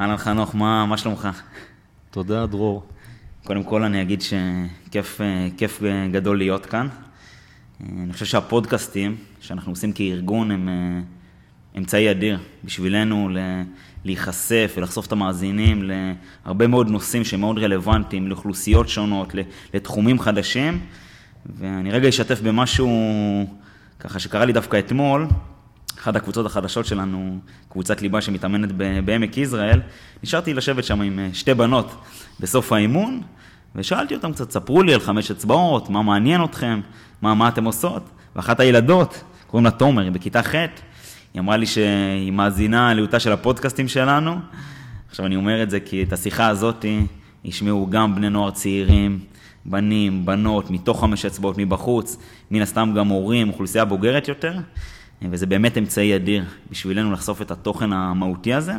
אהלן חנוך, מה, מה שלומך? תודה, דרור. קודם כל אני אגיד שכיף כיף גדול להיות כאן. אני חושב שהפודקאסטים שאנחנו עושים כארגון הם אמצעי אדיר בשבילנו להיחשף ולחשוף את המאזינים להרבה מאוד נושאים שהם מאוד רלוונטיים, לאוכלוסיות שונות, לתחומים חדשים. ואני רגע אשתף במשהו ככה שקרה לי דווקא אתמול. אחת הקבוצות החדשות שלנו, קבוצת ליבה שמתאמנת בעמק יזרעאל, נשארתי לשבת שם עם אה, שתי בנות בסוף האימון, ושאלתי אותם קצת, ספרו לי על חמש אצבעות, מה מעניין אתכם, מה, מה אתם עושות, ואחת הילדות, קוראים לה תומר, היא בכיתה ח', היא אמרה לי שהיא מאזינה לאותה של הפודקאסטים שלנו. עכשיו אני אומר את זה כי את השיחה הזאת ישמעו גם בני נוער צעירים, בנים, בנות, מתוך חמש אצבעות, מבחוץ, מן הסתם גם הורים, אוכלוסייה בוגרת יותר. וזה באמת אמצעי אדיר בשבילנו לחשוף את התוכן המהותי הזה.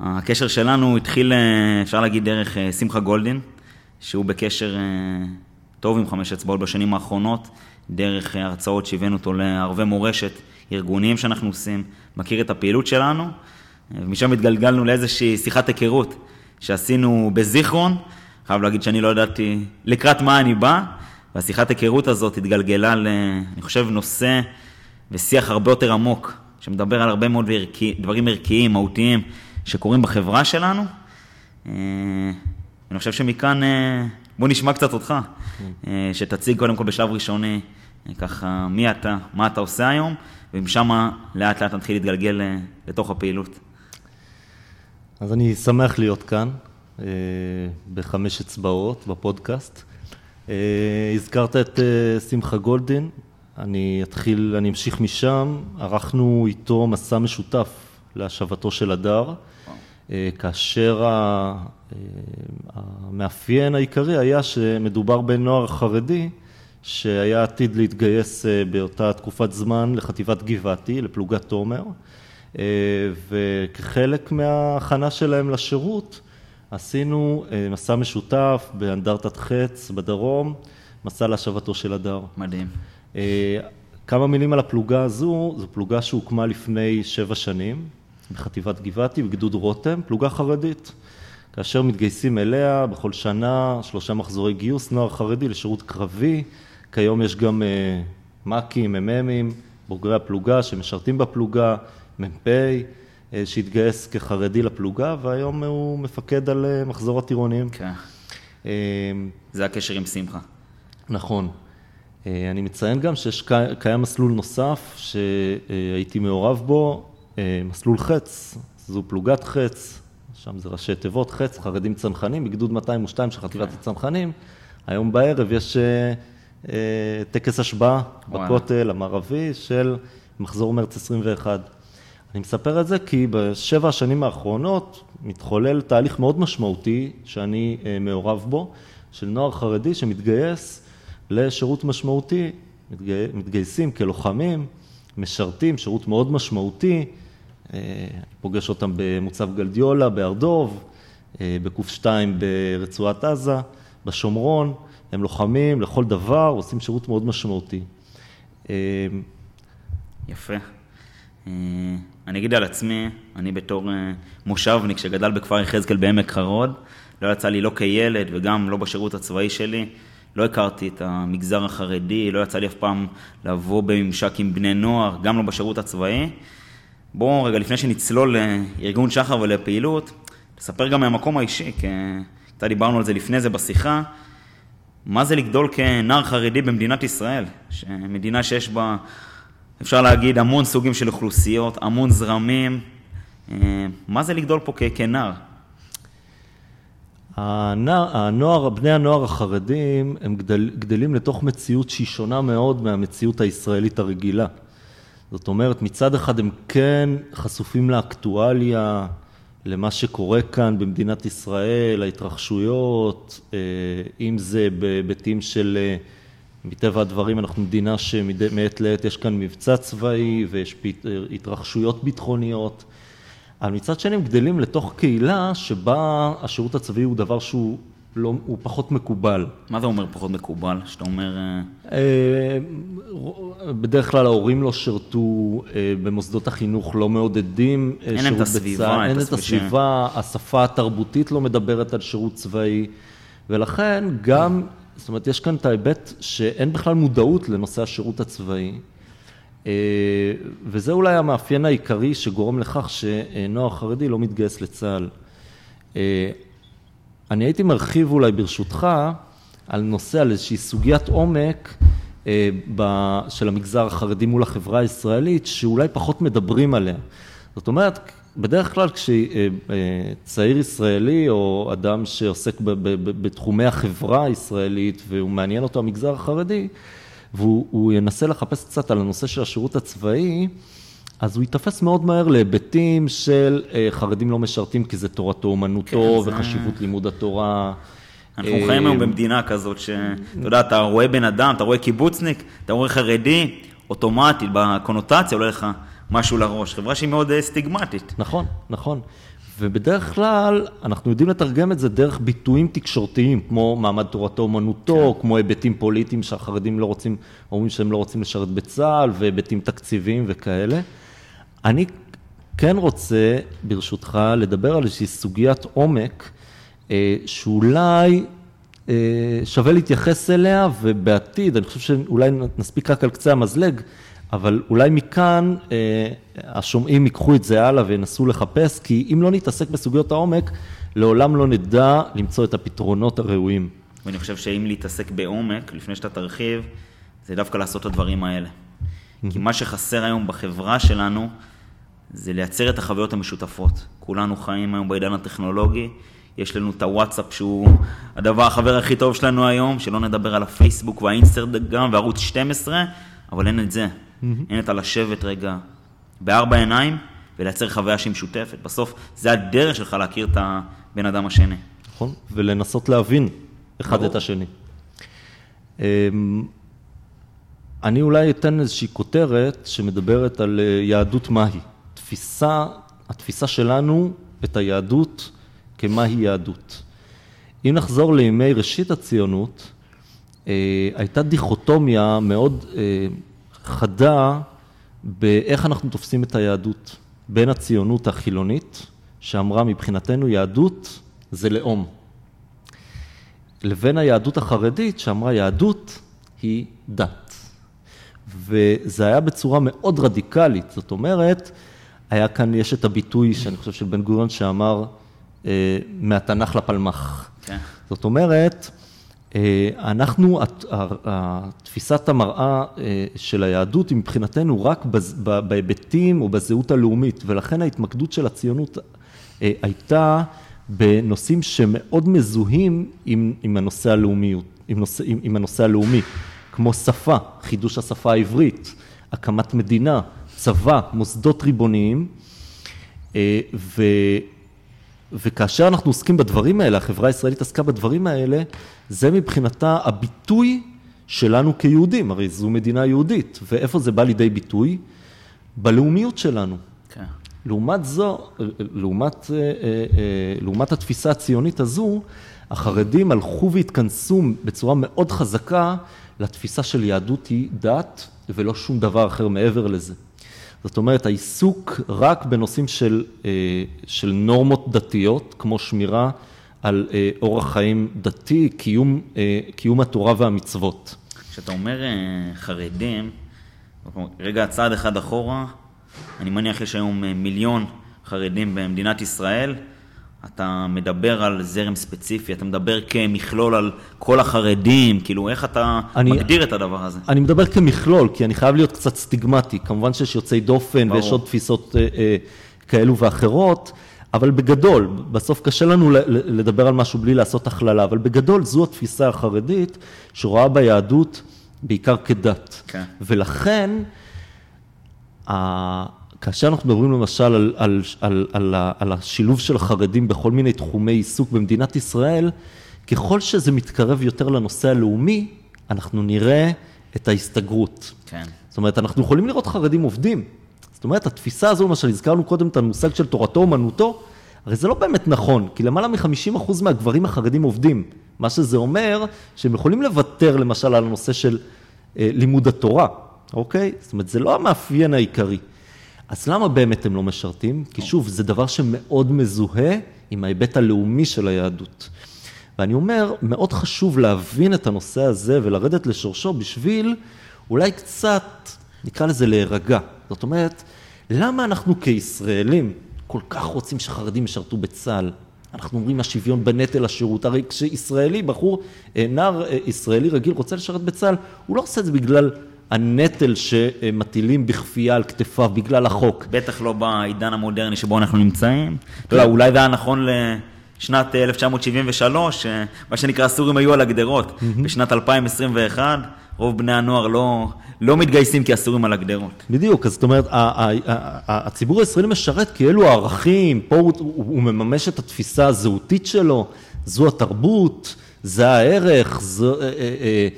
הקשר שלנו התחיל, אפשר להגיד, דרך אה, שמחה גולדין, שהוא בקשר אה, טוב עם חמש אצבעות בשנים האחרונות, דרך הרצאות שהבאנו אותו לערבי מורשת, ארגוניים שאנחנו עושים, מכיר את הפעילות שלנו, ומשם התגלגלנו לאיזושהי שיחת היכרות שעשינו בזיכרון. חייב להגיד שאני לא ידעתי לקראת מה אני בא, והשיחת היכרות הזאת התגלגלה ל... אני חושב, נושא ושיח הרבה יותר עמוק, שמדבר על הרבה מאוד ערכי, דברים ערכיים, מהותיים, שקורים בחברה שלנו. אה, אני חושב שמכאן, אה, בוא נשמע קצת אותך, אה, שתציג קודם כל בשלב ראשוני, ככה, מי אתה, מה אתה עושה היום, ומשם לאט לאט נתחיל להתגלגל לתוך הפעילות. אז אני שמח להיות כאן, בחמש אצבעות, בפודקאסט. הזכרת את שמחה גולדין, אני אתחיל, אני אמשיך משם, ערכנו איתו מסע משותף להשבתו של הדר, אה, כאשר אה, המאפיין העיקרי היה שמדובר בנוער חרדי שהיה עתיד להתגייס אה, באותה תקופת זמן לחטיבת גבעתי, לפלוגת תומר, וכחלק מההכנה שלהם לשירות עשינו מסע משותף באנדרטת חץ בדרום, מסע להשבתו של הדר. מדהים. אה, כמה מילים על הפלוגה הזו, זו פלוגה שהוקמה לפני שבע שנים בחטיבת גבעתי, בגדוד רותם, פלוגה חרדית. כאשר מתגייסים אליה בכל שנה שלושה מחזורי גיוס, נוער חרדי לשירות קרבי, כיום יש גם אה, מ"כים, מ"מים, בוגרי הפלוגה שמשרתים בפלוגה, מ"פ אה, שהתגייס כחרדי לפלוגה והיום הוא מפקד על מחזור הטירונים. כן. זה הקשר עם שמחה. נכון. אה, אני מציין גם שיש קיים מסלול נוסף שהייתי מעורב בו, אה, מסלול חץ, זו פלוגת חץ, שם זה ראשי תיבות, חץ, חרדים צנחנים, בגדוד 202 של חטיבת כן. הצנחנים. היום בערב יש אה, טקס השבעה בכותל המערבי של מחזור מרץ 21. אני מספר את זה כי בשבע השנים האחרונות מתחולל תהליך מאוד משמעותי שאני מעורב בו, של נוער חרדי שמתגייס לשירות משמעותי, מתגי... מתגייסים כלוחמים, משרתים, שירות מאוד משמעותי, אה, אני פוגש אותם במוצב גלדיולה, בהר דוב, אה, בקוף 2 ברצועת עזה, בשומרון, הם לוחמים לכל דבר, עושים שירות מאוד משמעותי. אה, יפה. אני אגיד על עצמי, אני בתור מושבניק שגדל בכפר יחזקאל בעמק חרוד, לא יצא לי לא כילד וגם לא בשירות הצבאי שלי לא הכרתי את המגזר החרדי, לא יצא לי אף פעם לבוא בממשק עם בני נוער, גם לא בשירות הצבאי. בואו רגע, לפני שנצלול לארגון שחר ולפעילות, נספר גם מהמקום האישי, כי קצת דיברנו על זה לפני זה בשיחה, מה זה לגדול כנער חרדי במדינת ישראל, מדינה שיש בה, אפשר להגיד, המון סוגים של אוכלוסיות, המון זרמים, אה, מה זה לגדול פה כנער? הנוער, בני הנוער החרדים הם גדל, גדלים לתוך מציאות שהיא שונה מאוד מהמציאות הישראלית הרגילה. זאת אומרת, מצד אחד הם כן חשופים לאקטואליה, למה שקורה כאן במדינת ישראל, ההתרחשויות, אה, אם זה בהיבטים של, אה, מטבע הדברים אנחנו מדינה שמעת לעת יש כאן מבצע צבאי ויש התרחשויות ביטחוניות. אבל מצד שני הם גדלים לתוך קהילה שבה השירות הצבאי הוא דבר שהוא לא, הוא פחות מקובל. מה זה אומר פחות מקובל? שאתה אומר... אה, אה, בדרך כלל ההורים לא שירתו, אה, במוסדות החינוך לא מעודדים אין שירות את הסביבה, בצה"ל, את אין את הסביבה ש- הסביבה, השפה התרבותית לא מדברת על שירות צבאי, ולכן גם, זאת אומרת, יש כאן את ההיבט שאין בכלל מודעות לנושא השירות הצבאי, וזה אולי המאפיין העיקרי שגורם לכך שנוער חרדי לא מתגייס לצה"ל. אה, אני הייתי מרחיב אולי ברשותך על נושא, על איזושהי סוגיית עומק אה, של המגזר החרדי מול החברה הישראלית, שאולי פחות מדברים עליה. זאת אומרת, בדרך כלל כשצעיר ישראלי או אדם שעוסק בתחומי החברה הישראלית והוא מעניין אותו המגזר החרדי, והוא הוא ינסה לחפש קצת על הנושא של השירות הצבאי, אז הוא ייתפס מאוד מהר להיבטים של אה, חרדים לא משרתים כי זה תורתו אומנותו כן, זה- וחשיבות לימוד התורה. אנחנו אה, חיים היום במדינה כזאת שאתה יודע, אתה רואה בן אדם, אתה רואה קיבוצניק, אתה רואה חרדי, אוטומטית, בקונוטציה עולה לך משהו לראש. חברה שהיא מאוד אה, סטיגמטית. נכון, נכון. ובדרך כלל אנחנו יודעים לתרגם את זה דרך ביטויים תקשורתיים, כמו מעמד תורתו אומנותו, כמו היבטים פוליטיים שהחרדים לא רוצים, אומרים שהם לא רוצים לשרת בצה"ל, והיבטים תקציביים וכאלה. אני כן רוצה, ברשותך, לדבר על איזושהי סוגיית עומק, אה, שאולי אה, שווה להתייחס אליה, ובעתיד, אני חושב שאולי נספיק רק על קצה המזלג, אבל אולי מכאן אה, השומעים ייקחו את זה הלאה וינסו לחפש, כי אם לא נתעסק בסוגיות העומק, לעולם לא נדע למצוא את הפתרונות הראויים. ואני חושב שאם להתעסק בעומק, לפני שאתה תרחיב, זה דווקא לעשות את הדברים האלה. כי מה שחסר היום בחברה שלנו, זה לייצר את החוויות המשותפות. כולנו חיים היום בעידן הטכנולוגי, יש לנו את הוואטסאפ שהוא הדבר, החבר הכי טוב שלנו היום, שלא נדבר על הפייסבוק והאינסטגרם וערוץ 12, אבל אין את זה. אין את הלשבת רגע בארבע עיניים ולייצר חוויה שהיא משותפת. בסוף זה הדרך שלך להכיר את הבן אדם השני. נכון? ולנסות להבין אחד ברור. את השני. אמ, אני אולי אתן איזושהי כותרת שמדברת על אה, יהדות מהי. תפיסה, התפיסה שלנו את היהדות כמהי יהדות. אם נחזור לימי ראשית הציונות, אה, הייתה דיכוטומיה מאוד אה, חדה באיך אנחנו תופסים את היהדות. בין הציונות החילונית, שאמרה מבחינתנו יהדות זה לאום, לבין היהדות החרדית, שאמרה יהדות היא דת. וזה היה בצורה מאוד רדיקלית, זאת אומרת, היה כאן, יש את הביטוי שאני חושב של בן גוריון שאמר, אה, מהתנ"ך לפלמ"ח. כן. זאת אומרת, אנחנו, הת- ה- ה- תפיסת המראה אה, של היהדות היא מבחינתנו רק בהיבטים או בזהות הלאומית, ולכן ההתמקדות של הציונות אה, הייתה בנושאים שמאוד מזוהים עם, עם הנושא הלאומיות, עם, נושא, עם, עם הנושא הלאומי, כמו שפה, חידוש השפה העברית, הקמת מדינה, צבא, מוסדות ריבוניים, אה, ו... וכאשר אנחנו עוסקים בדברים האלה, החברה הישראלית עסקה בדברים האלה, זה מבחינתה הביטוי שלנו כיהודים, הרי זו מדינה יהודית, ואיפה זה בא לידי ביטוי? בלאומיות שלנו. כן. לעומת זו, לעומת, אה, אה, אה, לעומת התפיסה הציונית הזו, החרדים הלכו והתכנסו בצורה מאוד חזקה לתפיסה של יהדות היא דת ולא שום דבר אחר מעבר לזה. זאת אומרת, העיסוק רק בנושאים של, אה, של נורמות דתיות, כמו שמירה על אה, אורח חיים דתי, קיום, אה, קיום התורה והמצוות. כשאתה אומר חרדים, רגע צעד אחד אחורה, אני מניח יש היום מיליון חרדים במדינת ישראל, אתה מדבר על זרם ספציפי, אתה מדבר כמכלול על כל החרדים, כאילו איך אתה אני- מגדיר את הדבר הזה? אני מדבר כמכלול, כי אני חייב להיות קצת סטיגמטי. כמובן שיש יוצאי דופן ברור. ויש עוד תפיסות אה, אה, כאלו ואחרות, אבל בגדול, בסוף קשה לנו לדבר על משהו בלי לעשות הכללה, אבל בגדול זו התפיסה החרדית שרואה ביהדות בעיקר כדת. כן. ולכן, ה- כאשר אנחנו מדברים למשל על, על, על, על, על השילוב של החרדים בכל מיני תחומי עיסוק במדינת ישראל, ככל שזה מתקרב יותר לנושא הלאומי, אנחנו נראה את ההסתגרות. כן. זאת אומרת, אנחנו יכולים לראות חרדים עובדים. זאת אומרת, התפיסה הזו, למשל, הזכרנו קודם את המושג של תורתו אומנותו, הרי זה לא באמת נכון, כי למעלה מ-50% מהגברים החרדים עובדים, מה שזה אומר, שהם יכולים לוותר למשל על הנושא של אה, לימוד התורה, אוקיי? זאת אומרת, זה לא המאפיין העיקרי. אז למה באמת הם לא משרתים? כי שוב, זה דבר שמאוד מזוהה עם ההיבט הלאומי של היהדות. ואני אומר, מאוד חשוב להבין את הנושא הזה ולרדת לשורשו בשביל אולי קצת, נקרא לזה להירגע. זאת אומרת, למה אנחנו כישראלים כל כך רוצים שחרדים ישרתו בצה"ל? אנחנו אומרים השוויון בנטל השירות, הרי כשישראלי, בחור, אה, נער אה, ישראלי רגיל רוצה לשרת בצה"ל, הוא לא עושה את זה בגלל הנטל שמטילים בכפייה על כתפיו, בגלל החוק. בטח לא בעידן המודרני שבו אנחנו נמצאים. אתה יודע, אולי זה היה נכון לשנת 1973, אה, מה שנקרא הסורים היו על הגדרות. בשנת 2021, רוב בני הנוער לא, לא מתגייסים כי הסורים על הגדרות. בדיוק, אז זאת אומרת, הציבור הישראלי משרת כי אלו הערכים, פה הוא, הוא מממש את התפיסה הזהותית שלו, זו התרבות, זה הערך, זו, אה, אה,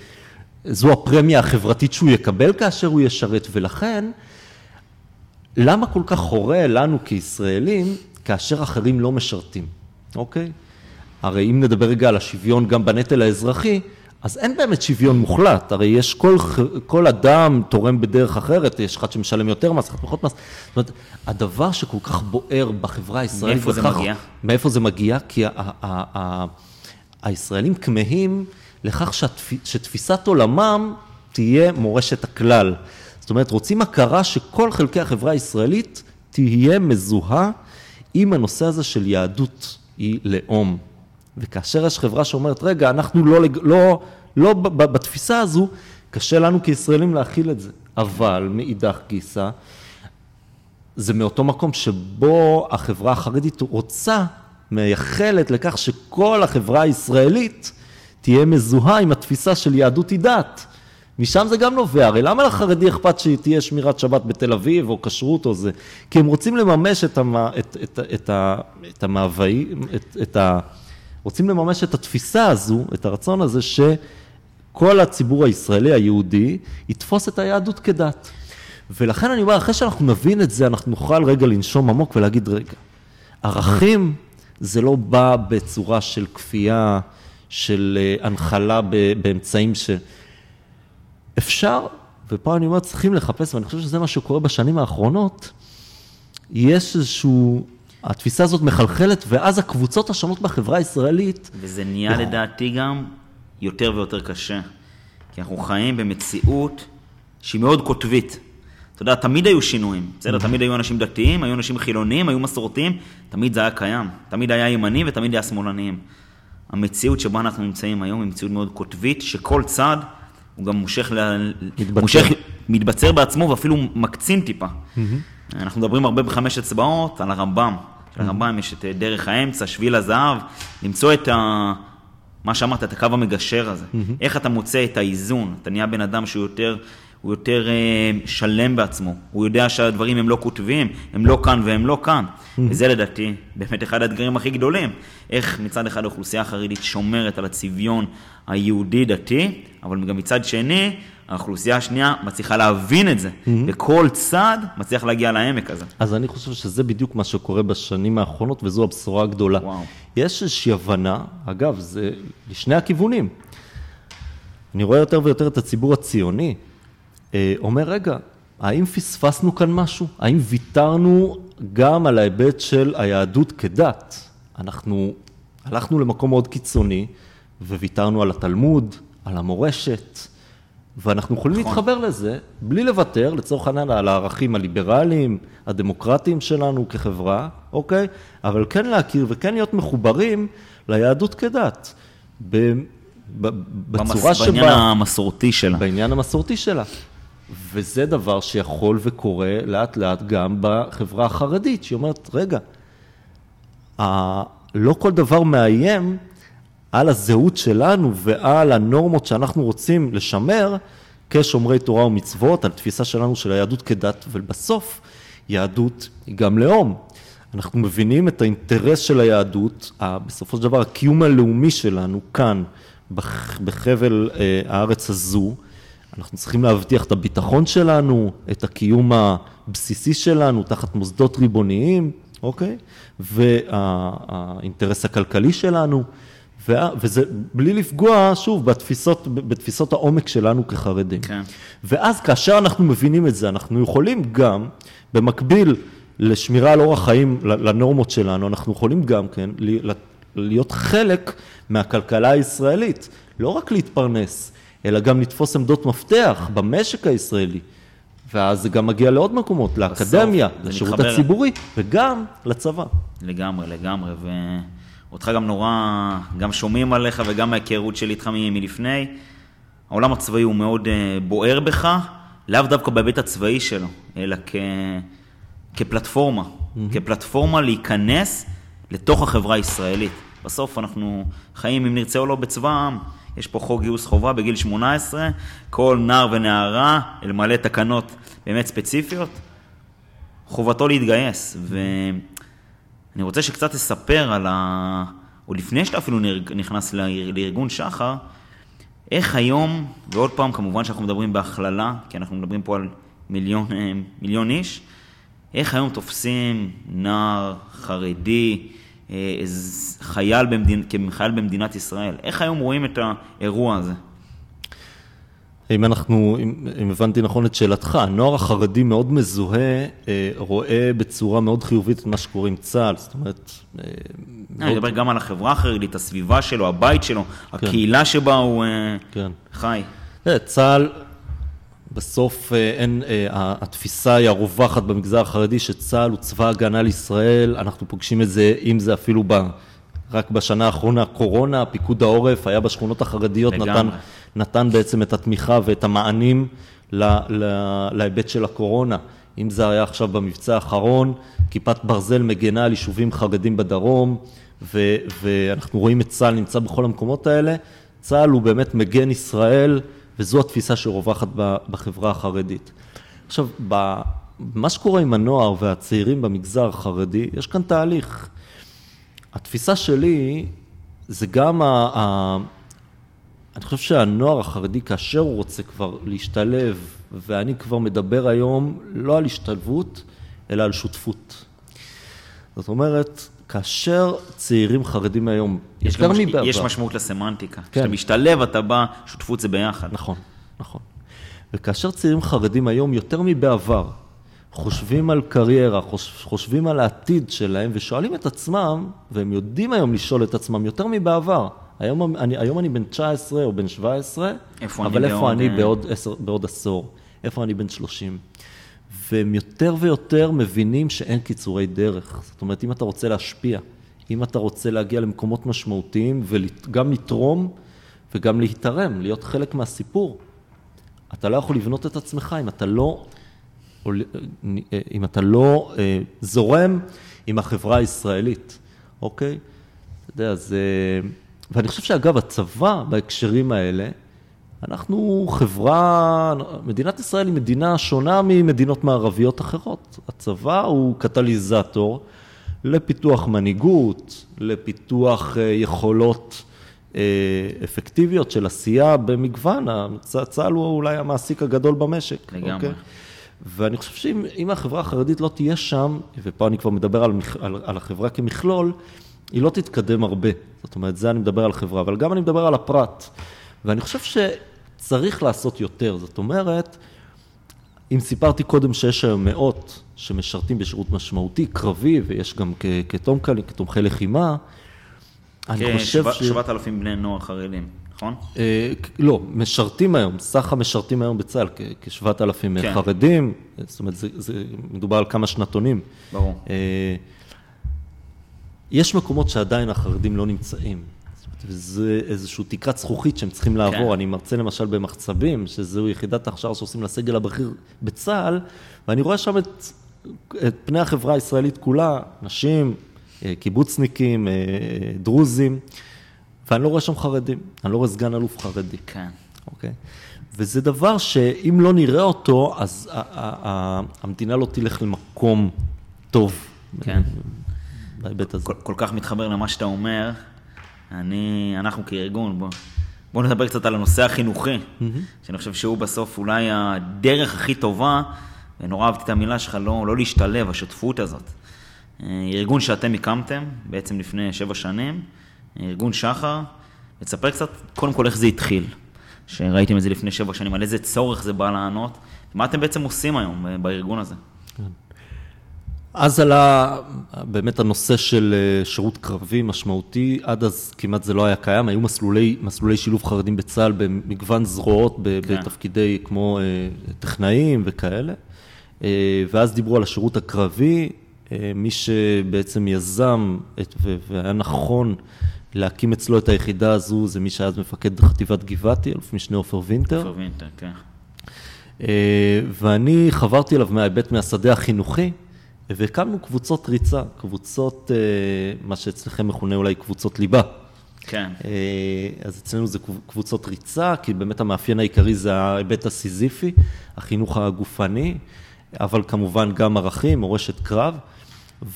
זו הפרמיה החברתית שהוא יקבל כאשר הוא ישרת, ולכן, למה כל כך חורה לנו כישראלים כאשר אחרים לא משרתים, אוקיי? הרי אם נדבר רגע על השוויון גם בנטל האזרחי, אז אין באמת שוויון מוחלט, הרי יש כל, כל אדם תורם בדרך אחרת, יש אחד שמשלם יותר מס, אחד פחות מס. זאת אומרת, הדבר שכל כך בוער בחברה הישראלית... מאיפה זה מגיע? מאיפה זה מגיע? כי ה, ה, ה, הישראלים כמהים לכך שתפ, שתפיסת עולמם תהיה מורשת הכלל. זאת אומרת, רוצים הכרה שכל חלקי החברה הישראלית תהיה מזוהה עם הנושא הזה של יהדות היא לאום. וכאשר יש חברה שאומרת, רגע, אנחנו לא, לא, לא בתפיסה הזו, קשה לנו כישראלים להכיל את זה. אבל מאידך גיסא, זה מאותו מקום שבו החברה החרדית רוצה, מייחלת לכך שכל החברה הישראלית תהיה מזוהה עם התפיסה של יהדות היא דת. משם זה גם נובע, הרי למה לחרדי אכפת שתהיה שמירת שבת בתל אביב או כשרות או זה? כי הם רוצים לממש את, המ... את, את, את, את המאוויים, את, את ה... רוצים לממש את התפיסה הזו, את הרצון הזה שכל הציבור הישראלי, היהודי, יתפוס את היהדות כדת. ולכן אני אומר, אחרי שאנחנו נבין את זה, אנחנו נוכל רגע לנשום עמוק ולהגיד, רגע, ערכים זה לא בא בצורה של כפייה, של אה, הנחלה באמצעים ש... אפשר, ופה אני אומר, צריכים לחפש, ואני חושב שזה מה שקורה בשנים האחרונות, יש איזשהו התפיסה הזאת מחלחלת, ואז הקבוצות השונות בחברה הישראלית... וזה נהיה יכול... לדעתי גם יותר ויותר קשה. כי אנחנו חיים במציאות שהיא מאוד קוטבית. אתה יודע, תמיד היו שינויים, בסדר? תמיד היו אנשים דתיים, היו אנשים חילוניים, היו מסורתיים, תמיד זה היה קיים. תמיד היה ימנים ותמיד היה שמאלניים. המציאות שבה אנחנו נמצאים היום היא מציאות מאוד קוטבית, שכל צד הוא גם מושך, ל... מתבצר. מושך, מתבצר בעצמו ואפילו מקצין טיפה. Mm-hmm. אנחנו מדברים הרבה בחמש אצבעות על הרמב"ם. לרמב"ם יש את דרך האמצע, שביל הזהב, למצוא את ה... מה שאמרת, את הקו המגשר הזה. Mm-hmm. איך אתה מוצא את האיזון? אתה נהיה בן אדם שהוא יותר, הוא יותר אה, שלם בעצמו. הוא יודע שהדברים הם לא כותבים, הם לא כאן והם לא כאן. Mm-hmm. וזה לדעתי באמת אחד האתגרים הכי גדולים. איך מצד אחד האוכלוסייה החרדית שומרת על הצביון היהודי-דתי, אבל גם מצד שני, האוכלוסייה השנייה מצליחה להבין את זה, mm-hmm. וכל צד מצליח להגיע לעמק הזה. אז אני חושב שזה בדיוק מה שקורה בשנים האחרונות, וזו הבשורה הגדולה. וואו. יש איזושהי הבנה, אגב, זה לשני הכיוונים. אני רואה יותר ויותר את הציבור הציוני, אומר, רגע, האם פספסנו כאן משהו? האם ויתרנו גם על ההיבט של היהדות כדת? אנחנו הלכנו למקום מאוד קיצוני, וויתרנו על התלמוד, על המורשת, ואנחנו יכולים נכון. להתחבר לזה בלי לוותר, לצורך העניין, על הערכים הליברליים, הדמוקרטיים שלנו כחברה, אוקיי? אבל כן להכיר וכן להיות מחוברים ליהדות כדת. ב, ב, בצורה במס, שבה... בעניין המסורתי שלה. בעניין המסורתי שלה. וזה דבר שיכול וקורה לאט לאט גם בחברה החרדית, שהיא אומרת, רגע, לא כל דבר מאיים על הזהות שלנו ועל הנורמות שאנחנו רוצים לשמר כשומרי תורה ומצוות, על תפיסה שלנו של היהדות כדת, ובסוף יהדות היא גם לאום. אנחנו מבינים את האינטרס של היהדות, בסופו של דבר הקיום הלאומי שלנו כאן, בחבל אה, הארץ הזו, אנחנו צריכים להבטיח את הביטחון שלנו, את הקיום הבסיסי שלנו תחת מוסדות ריבוניים, אוקיי? והאינטרס הכלכלי שלנו. וזה בלי לפגוע, שוב, בתפיסות, בתפיסות העומק שלנו כחרדים. כן. ואז כאשר אנחנו מבינים את זה, אנחנו יכולים גם, במקביל לשמירה על אורח חיים, לנורמות שלנו, אנחנו יכולים גם כן להיות חלק מהכלכלה הישראלית. לא רק להתפרנס, אלא גם לתפוס עמדות מפתח במשק הישראלי. ואז זה גם מגיע לעוד מקומות, לאקדמיה, לשירות מתחבר... הציבורי, וגם לצבא. לגמרי, לגמרי, ואותך גם נורא, גם שומעים עליך וגם מההיכרות שלי איתך מלפני. העולם הצבאי הוא מאוד אה, בוער בך, לאו דווקא בהיבט הצבאי שלו, אלא כ... כפלטפורמה, mm-hmm. כפלטפורמה להיכנס לתוך החברה הישראלית. בסוף אנחנו חיים, אם נרצה או לא, בצבא העם. יש פה חוק גיוס חובה בגיל 18, כל נער ונערה, למלא תקנות באמת ספציפיות, חובתו להתגייס. ואני רוצה שקצת תספר על ה... או לפני שאתה אפילו נכנס לארגון שחר, איך היום, ועוד פעם, כמובן שאנחנו מדברים בהכללה, כי אנחנו מדברים פה על מיליון, מיליון איש, איך היום תופסים נער חרדי, אה, חייל, במדינ... כחייל במדינת ישראל. איך היום רואים את האירוע הזה? אם אנחנו, אם, אם הבנתי נכון את שאלתך, הנוער החרדי מאוד מזוהה, אה, רואה בצורה מאוד חיובית את מה שקורה עם צה"ל, זאת אומרת... אה, אני מדבר גם על החברה החרדית, הסביבה שלו, הבית שלו, כן. הקהילה שבה הוא כן. חי. צה"ל בסוף אה, אין, אה, התפיסה היא הרווחת במגזר החרדי שצה"ל הוא צבא הגנה לישראל, אנחנו פוגשים את זה, אם זה אפילו ב... רק בשנה האחרונה, קורונה, פיקוד העורף היה בשכונות החרדיות, נתן, נתן בעצם את התמיכה ואת המענים לה, לה, להיבט של הקורונה. אם זה היה עכשיו במבצע האחרון, כיפת ברזל מגנה על יישובים חרדים בדרום, ו, ואנחנו רואים את צה"ל נמצא בכל המקומות האלה. צה"ל הוא באמת מגן ישראל. וזו התפיסה שרווחת בחברה החרדית. עכשיו, מה שקורה עם הנוער והצעירים במגזר החרדי, יש כאן תהליך. התפיסה שלי זה גם, ה, ה, אני חושב שהנוער החרדי, כאשר הוא רוצה כבר להשתלב, ואני כבר מדבר היום לא על השתלבות, אלא על שותפות. זאת אומרת, כאשר צעירים חרדים היום, יותר מש... מבעבר. יש משמעות לסמנטיקה. כן. כשאתה משתלב, אתה בא, שותפות זה ביחד. נכון, נכון. וכאשר צעירים חרדים היום, יותר מבעבר, חושבים על קריירה, חושבים על העתיד שלהם, ושואלים את עצמם, והם יודעים היום לשאול את עצמם יותר מבעבר. היום אני, היום אני בן 19 או בן 17, איפה אבל אני איפה בעוד... אני אה, בעוד, עשר, בעוד עשור? איפה אני בן 30? והם יותר ויותר מבינים שאין קיצורי דרך. זאת אומרת, אם אתה רוצה להשפיע, אם אתה רוצה להגיע למקומות משמעותיים וגם לתרום וגם להתערם, להיות חלק מהסיפור, אתה לא יכול לבנות את עצמך אם אתה לא, אם אתה לא אה, זורם עם החברה הישראלית, אוקיי? אתה יודע, זה... ואני חושב שאגב, הצבא בהקשרים האלה, אנחנו חברה, מדינת ישראל היא מדינה שונה ממדינות מערביות אחרות. הצבא הוא קטליזטור לפיתוח מנהיגות, לפיתוח אה, יכולות אה, אפקטיביות של עשייה במגוון. צה"ל הוא אולי המעסיק הגדול במשק. לגמרי. אוקיי? ואני חושב שאם החברה החרדית לא תהיה שם, ופה אני כבר מדבר על, על, על החברה כמכלול, היא לא תתקדם הרבה. זאת אומרת, זה אני מדבר על חברה, אבל גם אני מדבר על הפרט. ואני חושב שצריך לעשות יותר. זאת אומרת, אם סיפרתי קודם שיש היום מאות שמשרתים בשירות משמעותי, קרבי, ויש גם כתומקלים, כתומכי לחימה, אני כן, חושב ש... שבעת אלפים בני נוער חרדים, נכון? אה, לא, משרתים היום, סך המשרתים היום בצה"ל, כשבעת אלפים כן. חרדים, זאת אומרת, מדובר על כמה שנתונים. ברור. אה, יש מקומות שעדיין החרדים לא נמצאים. וזה איזושהי תקרת זכוכית שהם צריכים לעבור. כן. אני מרצה למשל במחצבים, שזו יחידת ההכשרה שעושים לסגל הבכיר בצה"ל, ואני רואה שם את, את פני החברה הישראלית כולה, נשים, אה, קיבוצניקים, אה, דרוזים, ואני לא רואה שם חרדים, אני לא רואה סגן אלוף חרדי. כן. אוקיי? וזה דבר שאם לא נראה אותו, אז המדינה לא תלך למקום טוב. כן. בהיבט הזה. כל, כל כך מתחבר למה שאתה אומר. אני, אנחנו כארגון, בואו בוא נדבר קצת על הנושא החינוכי, mm-hmm. שאני חושב שהוא בסוף אולי הדרך הכי טובה, ונורא אהבתי את המילה שלך, לא, לא להשתלב, השותפות הזאת. אה, ארגון שאתם הקמתם, בעצם לפני שבע שנים, ארגון שחר, ותספר קצת, קודם כל, איך זה התחיל. שראיתם את זה לפני שבע שנים, על איזה צורך זה בא לענות, מה אתם בעצם עושים היום בארגון הזה? אז עלה באמת הנושא של אה, שירות קרבי משמעותי, עד אז כמעט זה לא היה קיים, היו מסלולי, מסלולי שילוב חרדים בצה"ל במגוון זרועות, כן. בתפקידי כמו אה, טכנאים וכאלה, אה, ואז דיברו על השירות הקרבי, מי שבעצם יזם את, והיה נכון להקים אצלו את היחידה הזו, זה מי שהיה אז מפקד חטיבת גבעתי, אלוף משנה עופר וינטר. עופר וינטר, כן. ואני חברתי אליו מההיבט מהשדה החינוכי. והקמנו קבוצות ריצה, קבוצות, אה, מה שאצלכם מכונה אולי קבוצות ליבה. כן. אה, אז אצלנו זה קבוצות ריצה, כי באמת המאפיין העיקרי זה ההיבט הסיזיפי, החינוך הגופני, אבל כמובן גם ערכים, מורשת קרב.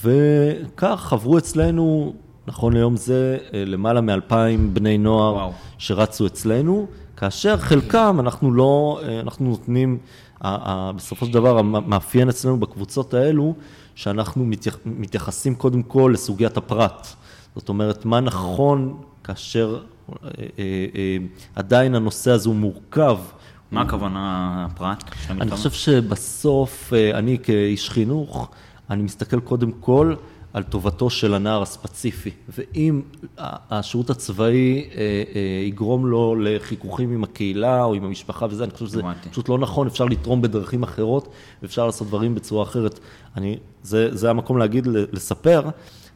וכך חברו אצלנו, נכון ליום זה, אה, למעלה מאלפיים בני נוער וואו. שרצו אצלנו, כאשר חלקם אנחנו לא, אנחנו נותנים, בסופו של דבר המאפיין אצלנו בקבוצות האלו, שאנחנו מתייחסים קודם כל לסוגיית הפרט. זאת אומרת, מה נכון כאשר אה, אה, אה, עדיין הנושא הזה הוא מורכב. מה הכוונה הפרט? אני חושב שבסוף, אני כאיש חינוך, אני מסתכל קודם כל על טובתו של הנער הספציפי. ואם השירות הצבאי אה, אה, יגרום לו לחיכוכים עם הקהילה או עם המשפחה וזה, אני חושב שזה פשוט לא נכון, אפשר לתרום בדרכים אחרות, ואפשר לעשות דברים בצורה אחרת. אני, זה, זה המקום להגיד, לספר,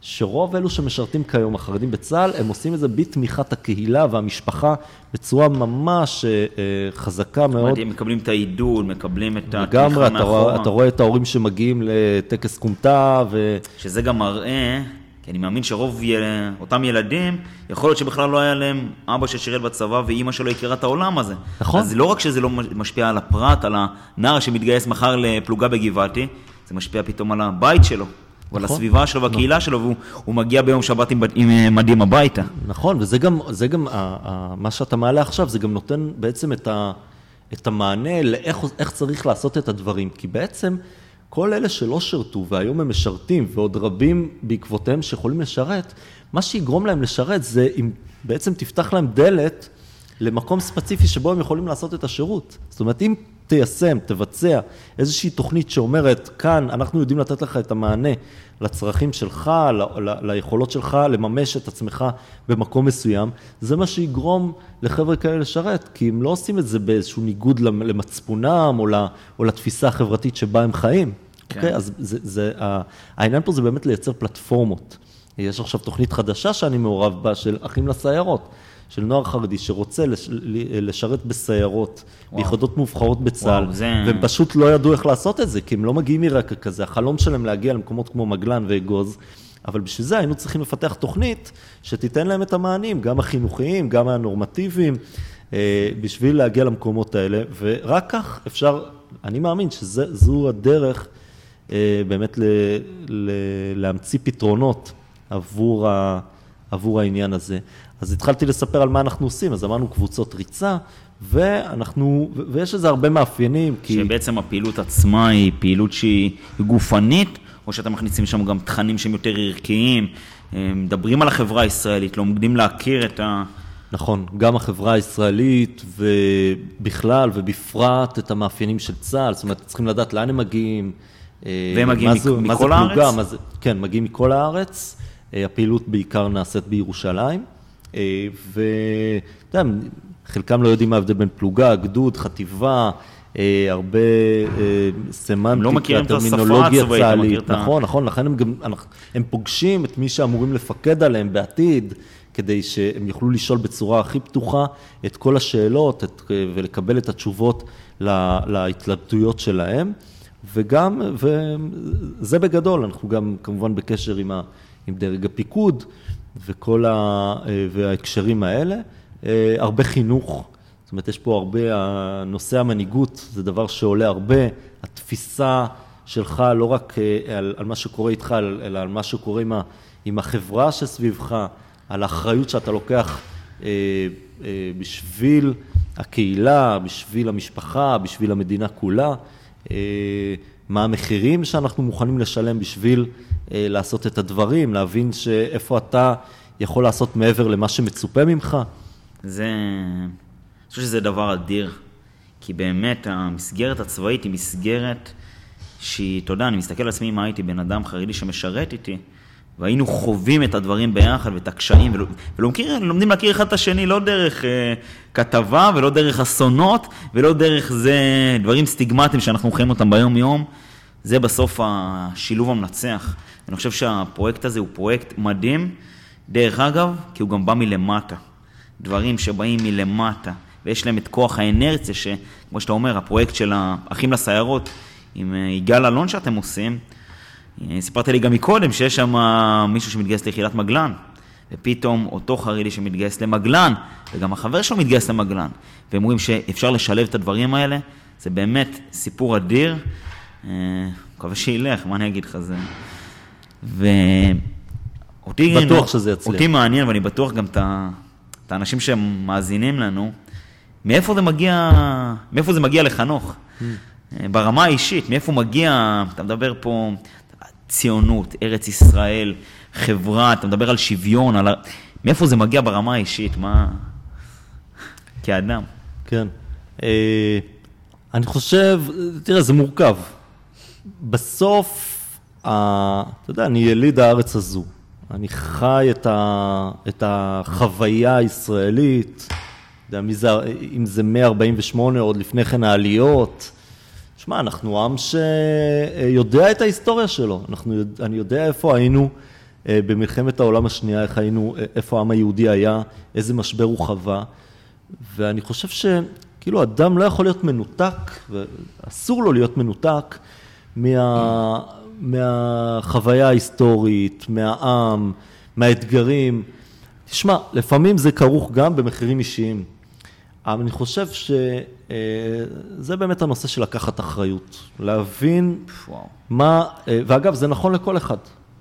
שרוב אלו שמשרתים כיום, החרדים בצה"ל, הם עושים את זה בתמיכת הקהילה והמשפחה בצורה ממש אה, אה חזקה מאוד. זאת אומרת, הם מקבלים את העידוד, מקבלים את התמיכה מאחורה. לגמרי, אתה רואה את ההורים שמגיעים לטקס כומתה ו... שזה גם מראה, כי אני מאמין שרוב יל... אותם ילדים, יכול להיות שבכלל לא היה להם אבא ששירת בצבא ואימא שלו הכירה את העולם הזה. נכון. אז לא רק שזה לא משפיע על הפרט, על הנער שמתגייס מחר לפלוגה בגבעתי, זה משפיע פתאום על הבית שלו. ועל נכון. הסביבה שלו והקהילה נכון. שלו, והוא מגיע ביום שבת עם, עם אה, מדים הביתה. נכון, וזה גם, זה גם ה, ה, מה שאתה מעלה עכשיו, זה גם נותן בעצם את, ה, את המענה לאיך צריך לעשות את הדברים. כי בעצם כל אלה שלא שירתו והיום הם משרתים, ועוד רבים בעקבותיהם שיכולים לשרת, מה שיגרום להם לשרת זה אם בעצם תפתח להם דלת למקום ספציפי שבו הם יכולים לעשות את השירות. זאת אומרת, אם תיישם, תבצע איזושהי תוכנית שאומרת, כאן אנחנו יודעים לתת לך את המענה לצרכים שלך, ל- ל- ליכולות שלך לממש את עצמך במקום מסוים, זה מה שיגרום לחבר'ה כאלה לשרת, כי הם לא עושים את זה באיזשהו ניגוד למצפונם או, או לתפיסה החברתית שבה הם חיים. כן. אוקיי? אז זה, זה, העניין פה זה באמת לייצר פלטפורמות. יש עכשיו תוכנית חדשה שאני מעורב בה, של אחים לסיירות. של נוער חרדי שרוצה לש, לשרת בסיירות, ביחידות מובחרות בצה"ל, זה... והם פשוט לא ידעו איך לעשות את זה, כי הם לא מגיעים מרקע כזה, החלום שלהם להגיע למקומות כמו מגלן ואגוז, אבל בשביל זה היינו צריכים לפתח תוכנית שתיתן להם את המענים, גם החינוכיים, גם הנורמטיביים, אה, בשביל להגיע למקומות האלה, ורק כך אפשר, אני מאמין שזו הדרך אה, באמת ל, ל, להמציא פתרונות עבור, ה, עבור העניין הזה. אז התחלתי לספר על מה אנחנו עושים, אז אמרנו קבוצות ריצה, ואנחנו, ויש לזה הרבה מאפיינים, כי... שבעצם הפעילות עצמה היא פעילות שהיא גופנית, או שאתם מכניסים שם גם תכנים שהם יותר ערכיים, מדברים על החברה הישראלית, לומדים להכיר את ה... נכון, גם החברה הישראלית ובכלל ובפרט את המאפיינים של צה"ל, זאת אומרת, צריכים לדעת לאן הם מגיעים. אה, והם מגיעים מכל הארץ? זה, כן, מגיעים מכל הארץ. אה, הפעילות בעיקר נעשית בירושלים. אה, ואתה יודע, חלקם לא יודעים מה ההבדל בין פלוגה, גדוד, חטיבה, אה, הרבה אה, סמנטיקה, לא טרמינולוגיה צה"לית. נכון, נכון, לכן הם גם, הם פוגשים את מי שאמורים לפקד עליהם בעתיד, כדי שהם יוכלו לשאול בצורה הכי פתוחה את כל השאלות את, ולקבל את התשובות לה, להתלבטויות שלהם. וגם, וזה בגדול, אנחנו גם כמובן בקשר עם, ה, עם דרג הפיקוד. וכל ה... אה, וההקשרים האלה. אה, הרבה חינוך, זאת אומרת, יש פה הרבה, נושא המנהיגות זה דבר שעולה הרבה, התפיסה שלך לא רק אה, על, על מה שקורה איתך, אלא על מה שקורה עם, ה, עם החברה שסביבך, על האחריות שאתה לוקח בשביל הקהילה, בשביל המשפחה, בשביל המדינה כולה, מה המחירים שאנחנו מוכנים לשלם בשביל לעשות את הדברים, להבין שאיפה אתה יכול לעשות מעבר למה שמצופה ממך? זה... אני חושב שזה דבר אדיר, כי באמת המסגרת הצבאית היא מסגרת שהיא, אתה יודע, אני מסתכל על עצמי מה הייתי בן אדם חרדי שמשרת איתי, והיינו חווים את הדברים ביחד ואת הקשיים, ולא, ולא מכיר, לומדים להכיר אחד את השני לא דרך אה, כתבה ולא דרך אסונות ולא דרך זה דברים סטיגמטיים שאנחנו חיים אותם ביום-יום. זה בסוף השילוב המנצח. אני חושב שהפרויקט הזה הוא פרויקט מדהים, דרך אגב, כי הוא גם בא מלמטה. דברים שבאים מלמטה, ויש להם את כוח האנרציה, שכמו שאתה אומר, הפרויקט של האחים לסיירות עם אה, יגאל אלון שאתם עושים, אה, סיפרת לי גם מקודם שיש שם מישהו שמתגייס ליחידת מגלן, ופתאום אותו חרדי שמתגייס למגלן, וגם החבר שלו מתגייס למגלן, והם אומרים שאפשר לשלב את הדברים האלה, זה באמת סיפור אדיר. אה, מקווה שילך, מה אני אגיד לך, זה... ואותי... בטוח שזה יצליח. אותי מעניין, ואני בטוח גם את את האנשים שמאזינים לנו, מאיפה זה מגיע, מאיפה זה מגיע לחנוך? Mm. ברמה האישית, מאיפה מגיע, אתה מדבר פה ציונות, ארץ ישראל, חברה, אתה מדבר על שוויון, על... מאיפה זה מגיע ברמה האישית, מה... כאדם. כן. אה, אני חושב, תראה, זה מורכב. בסוף, אתה יודע, אני יליד הארץ הזו. אני חי את, ה, את החוויה הישראלית, יודע, מי זה, אם זה 148 עוד לפני כן העליות. שמע, אנחנו עם שיודע את ההיסטוריה שלו. אנחנו, אני יודע איפה היינו אה, במלחמת העולם השנייה, איך היינו, איפה העם היהודי היה, איזה משבר הוא חווה. ואני חושב שכאילו אדם לא יכול להיות מנותק, ואסור לו להיות מנותק מה, מהחוויה ההיסטורית, מהעם, מהאתגרים. תשמע, לפעמים זה כרוך גם במחירים אישיים. אבל אני חושב שזה אה, באמת הנושא של לקחת אחריות, להבין וואו. מה, אה, ואגב, זה נכון לכל אחד.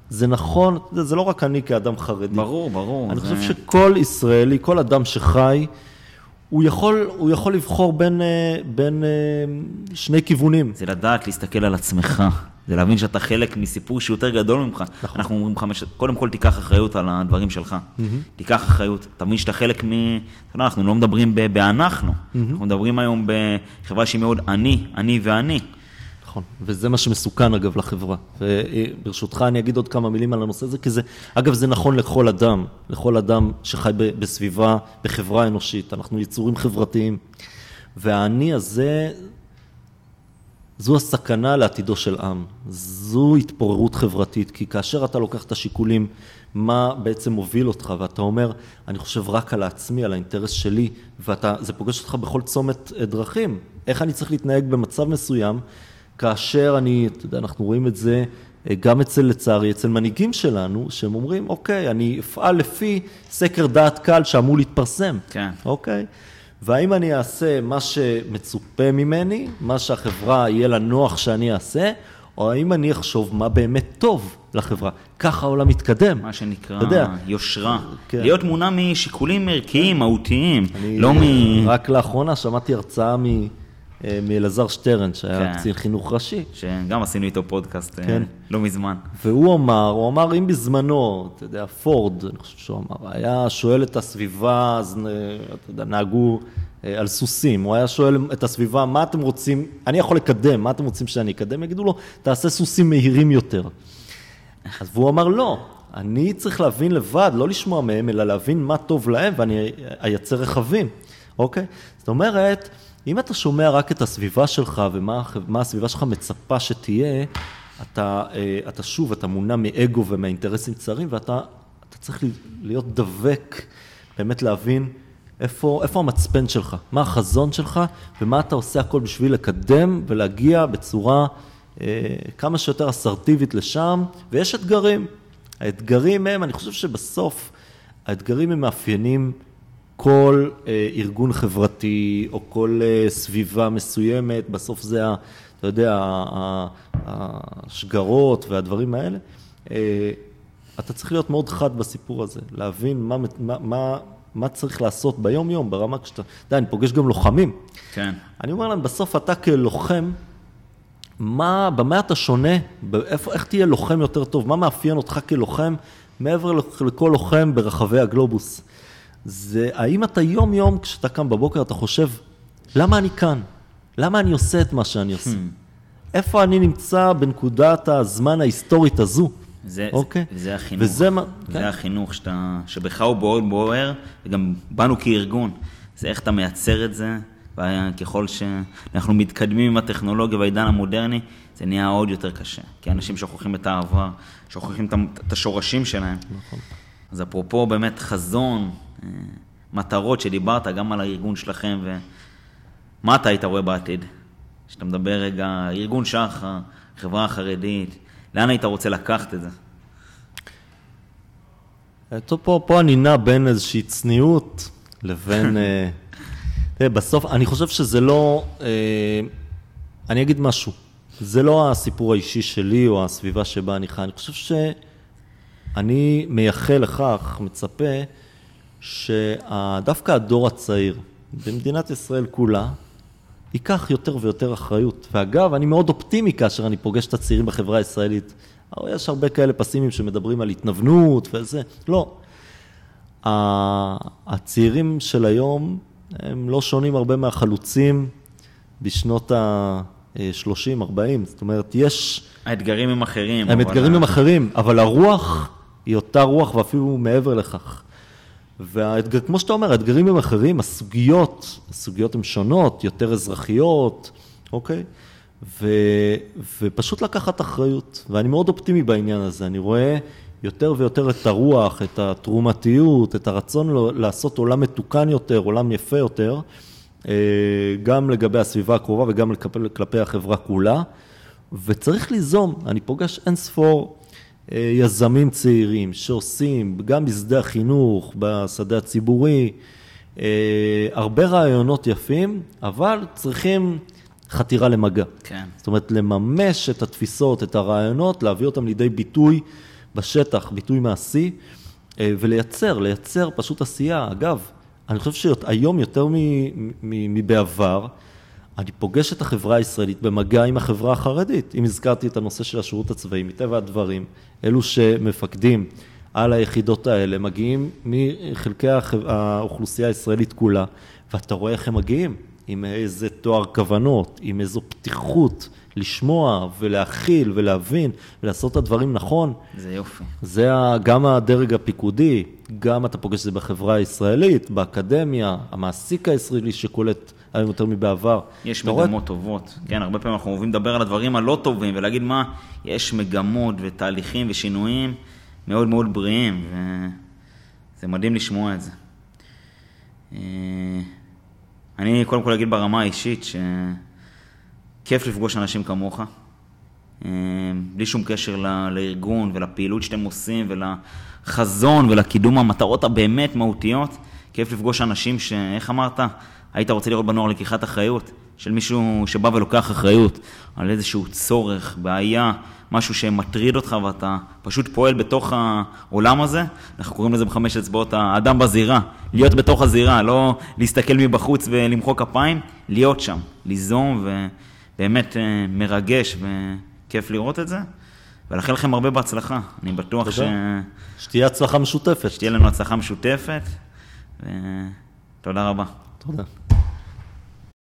זה נכון, זה לא רק אני כאדם חרדי. ברור, ברור. אני זה... חושב שכל ישראלי, כל אדם שחי, הוא יכול, הוא יכול לבחור בין, אה, בין שני כיוונים. זה לדעת להסתכל על עצמך. זה להבין שאתה חלק מסיפור שהוא יותר גדול ממך. נכון. אנחנו אומרים לך, קודם כל תיקח אחריות על הדברים שלך. Mm-hmm. תיקח אחריות, תבין שאתה חלק מ... אתה יודע, אנחנו לא מדברים באנחנו, mm-hmm. אנחנו מדברים היום בחברה שהיא מאוד אני, אני ואני. נכון, וזה מה שמסוכן אגב לחברה. וברשותך אני אגיד עוד כמה מילים על הנושא הזה, כי זה, אגב זה נכון לכל אדם, לכל אדם שחי בסביבה, בחברה אנושית, אנחנו יצורים חברתיים. והאני הזה, זו הסכנה לעתידו של עם, זו התפוררות חברתית, כי כאשר אתה לוקח את השיקולים, מה בעצם מוביל אותך, ואתה אומר, אני חושב רק על העצמי, על האינטרס שלי, וזה פוגש אותך בכל צומת אה, דרכים, איך אני צריך להתנהג במצב מסוים, כאשר אני, אתה יודע, אנחנו רואים את זה אה, גם אצל, לצערי, אצל מנהיגים שלנו, שהם אומרים, אוקיי, אני אפעל לפי סקר דעת קהל שאמור להתפרסם. כן. אוקיי? והאם אני אעשה מה שמצופה ממני, מה שהחברה יהיה לה נוח שאני אעשה, או האם אני אחשוב מה באמת טוב לחברה. ככה העולם מתקדם. מה שנקרא יושרה. כן. להיות מונע משיקולים ערכיים, מהותיים, לא מ... רק לאחרונה שמעתי הרצאה מ... אה, מאלעזר שטרן, שהיה כן. קצין חינוך ראשי. שגם עשינו איתו פודקאסט אה, כן. לא מזמן. והוא אמר, הוא אמר, אם בזמנו, אתה יודע, פורד, אני חושב שהוא אמר, היה שואל את הסביבה, אז אה, אתה יודע, נהגו על סוסים, הוא היה שואל את הסביבה, מה אתם רוצים, אני יכול לקדם, מה אתם רוצים שאני אקדם? יגידו לו, תעשה סוסים מהירים יותר. אז והוא אמר, לא, אני צריך להבין לבד, לא לשמוע מהם, אלא להבין מה טוב להם, ואני אייצר רכבים, אוקיי? זאת אומרת, אם אתה שומע רק את הסביבה שלך ומה הסביבה שלך מצפה שתהיה, אתה, אה, אתה שוב, אתה מונע מאגו ומאינטרסים צרים, ואתה צריך להיות דבק, באמת להבין איפה, איפה המצפן שלך, מה החזון שלך, ומה אתה עושה הכל בשביל לקדם ולהגיע בצורה אה, כמה שיותר אסרטיבית לשם, ויש אתגרים. האתגרים הם, אני חושב שבסוף, האתגרים הם מאפיינים כל אה, ארגון חברתי או כל אה, סביבה מסוימת, בסוף זה, ה, אתה יודע, השגרות והדברים האלה. אה, אתה צריך להיות מאוד חד בסיפור הזה, להבין מה, מה, מה, מה צריך לעשות ביום-יום, ברמה כשאתה... אתה יודע, אני פוגש גם לוחמים. כן. אני אומר להם, בסוף אתה כלוחם, מה, במה אתה שונה? באיפה, איך תהיה לוחם יותר טוב? מה מאפיין אותך כלוחם מעבר לכל לוחם ברחבי הגלובוס. זה האם אתה יום-יום, כשאתה קם בבוקר, אתה חושב, למה אני כאן? למה אני עושה את מה שאני עושה? Hmm. איפה אני נמצא בנקודת הזמן ההיסטורית הזו? זה, אוקיי. זה, זה החינוך. וזה מה... זה כן. החינוך שאתה, שבך הוא מאוד בוער, וגם באנו כארגון. זה איך אתה מייצר את זה, וככל שאנחנו מתקדמים עם הטכנולוגיה והעידן המודרני, זה נהיה עוד יותר קשה. כי אנשים שוכחים את העבר, שוכחים את השורשים שלהם. נכון. אז אפרופו באמת חזון, מטרות שדיברת גם על הארגון שלכם, ומה אתה היית רואה בעתיד? כשאתה מדבר רגע, ארגון שחר, חברה חרדית, לאן היית רוצה לקחת את זה? טוב, פה, פה אני נע בין איזושהי צניעות לבין... אה, תראה, בסוף, אני חושב שזה לא... אה, אני אגיד משהו. זה לא הסיפור האישי שלי או הסביבה שבה אני חי. אני חושב שאני מייחל לכך, מצפה, שדווקא הדור הצעיר במדינת ישראל כולה, ייקח יותר ויותר אחריות. ואגב, אני מאוד אופטימי כאשר אני פוגש את הצעירים בחברה הישראלית. יש הרבה כאלה פסימים שמדברים על התנוונות וזה. לא. הצעירים של היום הם לא שונים הרבה מהחלוצים בשנות ה-30, 40. זאת אומרת, יש... האתגרים הם אחרים. הם אתגרים הם אחרים, אבל הרוח היא אותה רוח ואפילו מעבר לכך. והאתגר, כמו שאתה אומר, האתגרים הם אחרים, הסוגיות, הסוגיות הן שונות, יותר אזרחיות, אוקיי? ו, ופשוט לקחת אחריות. ואני מאוד אופטימי בעניין הזה, אני רואה יותר ויותר את הרוח, את התרומתיות, את הרצון לעשות עולם מתוקן יותר, עולם יפה יותר, אה, גם לגבי הסביבה הקרובה וגם כלפי, החברה כולה. וצריך ליזום, אני פוגש אין ספור יזמים צעירים שעושים, גם בשדה החינוך, בשדה הציבורי, אה, הרבה רעיונות יפים, אבל צריכים חתירה למגע. כן. זאת אומרת, לממש את התפיסות, את הרעיונות, להביא אותם לידי ביטוי בשטח, ביטוי מעשי, אה, ולייצר, לייצר פשוט עשייה. אגב, אני חושב שהיום יותר מ- מ- מבעבר, אני פוגש את החברה הישראלית במגע עם החברה החרדית. אם הזכרתי את הנושא של השירות הצבאי, מטבע הדברים, אלו שמפקדים על היחידות האלה מגיעים מחלקי האוכלוסייה הישראלית כולה, ואתה רואה איך הם מגיעים, עם איזה תואר כוונות, עם איזו פתיחות לשמוע ולהכיל ולהבין ולעשות את הדברים נכון. זה יופי. זה גם הדרג הפיקודי, גם אתה פוגש את זה בחברה הישראלית, באקדמיה, המעסיק הישראלי שקולט היום יותר מבעבר. יש אתה רואה- מגמות טובות. כן, הרבה פעמים אנחנו אוהבים לדבר על הדברים הלא טובים ולהגיד מה, יש מגמות ותהליכים ושינויים מאוד מאוד בריאים, וזה מדהים לשמוע את זה. אה, אני קודם כל אגיד ברמה האישית שכיף לפגוש אנשים כמוך, אה, בלי שום קשר לארגון ולפעילות שאתם עושים ולחזון ולקידום המטרות הבאמת מהותיות. כיף לפגוש אנשים ש... איך אמרת? היית רוצה לראות בנוער לקיחת אחריות, של מישהו שבא ולוקח אחריות על איזשהו צורך, בעיה, משהו שמטריד אותך ואתה פשוט פועל בתוך העולם הזה. אנחנו קוראים לזה בחמש אצבעות האדם בזירה. להיות בתוך הזירה, לא להסתכל מבחוץ ולמחוא כפיים, להיות שם, ליזום ובאמת אה, מרגש וכיף לראות את זה. ולאחל לכם הרבה בהצלחה. אני בטוח ש... שתהיה הצלחה משותפת. שתהיה לנו הצלחה משותפת, ותודה רבה. תודה.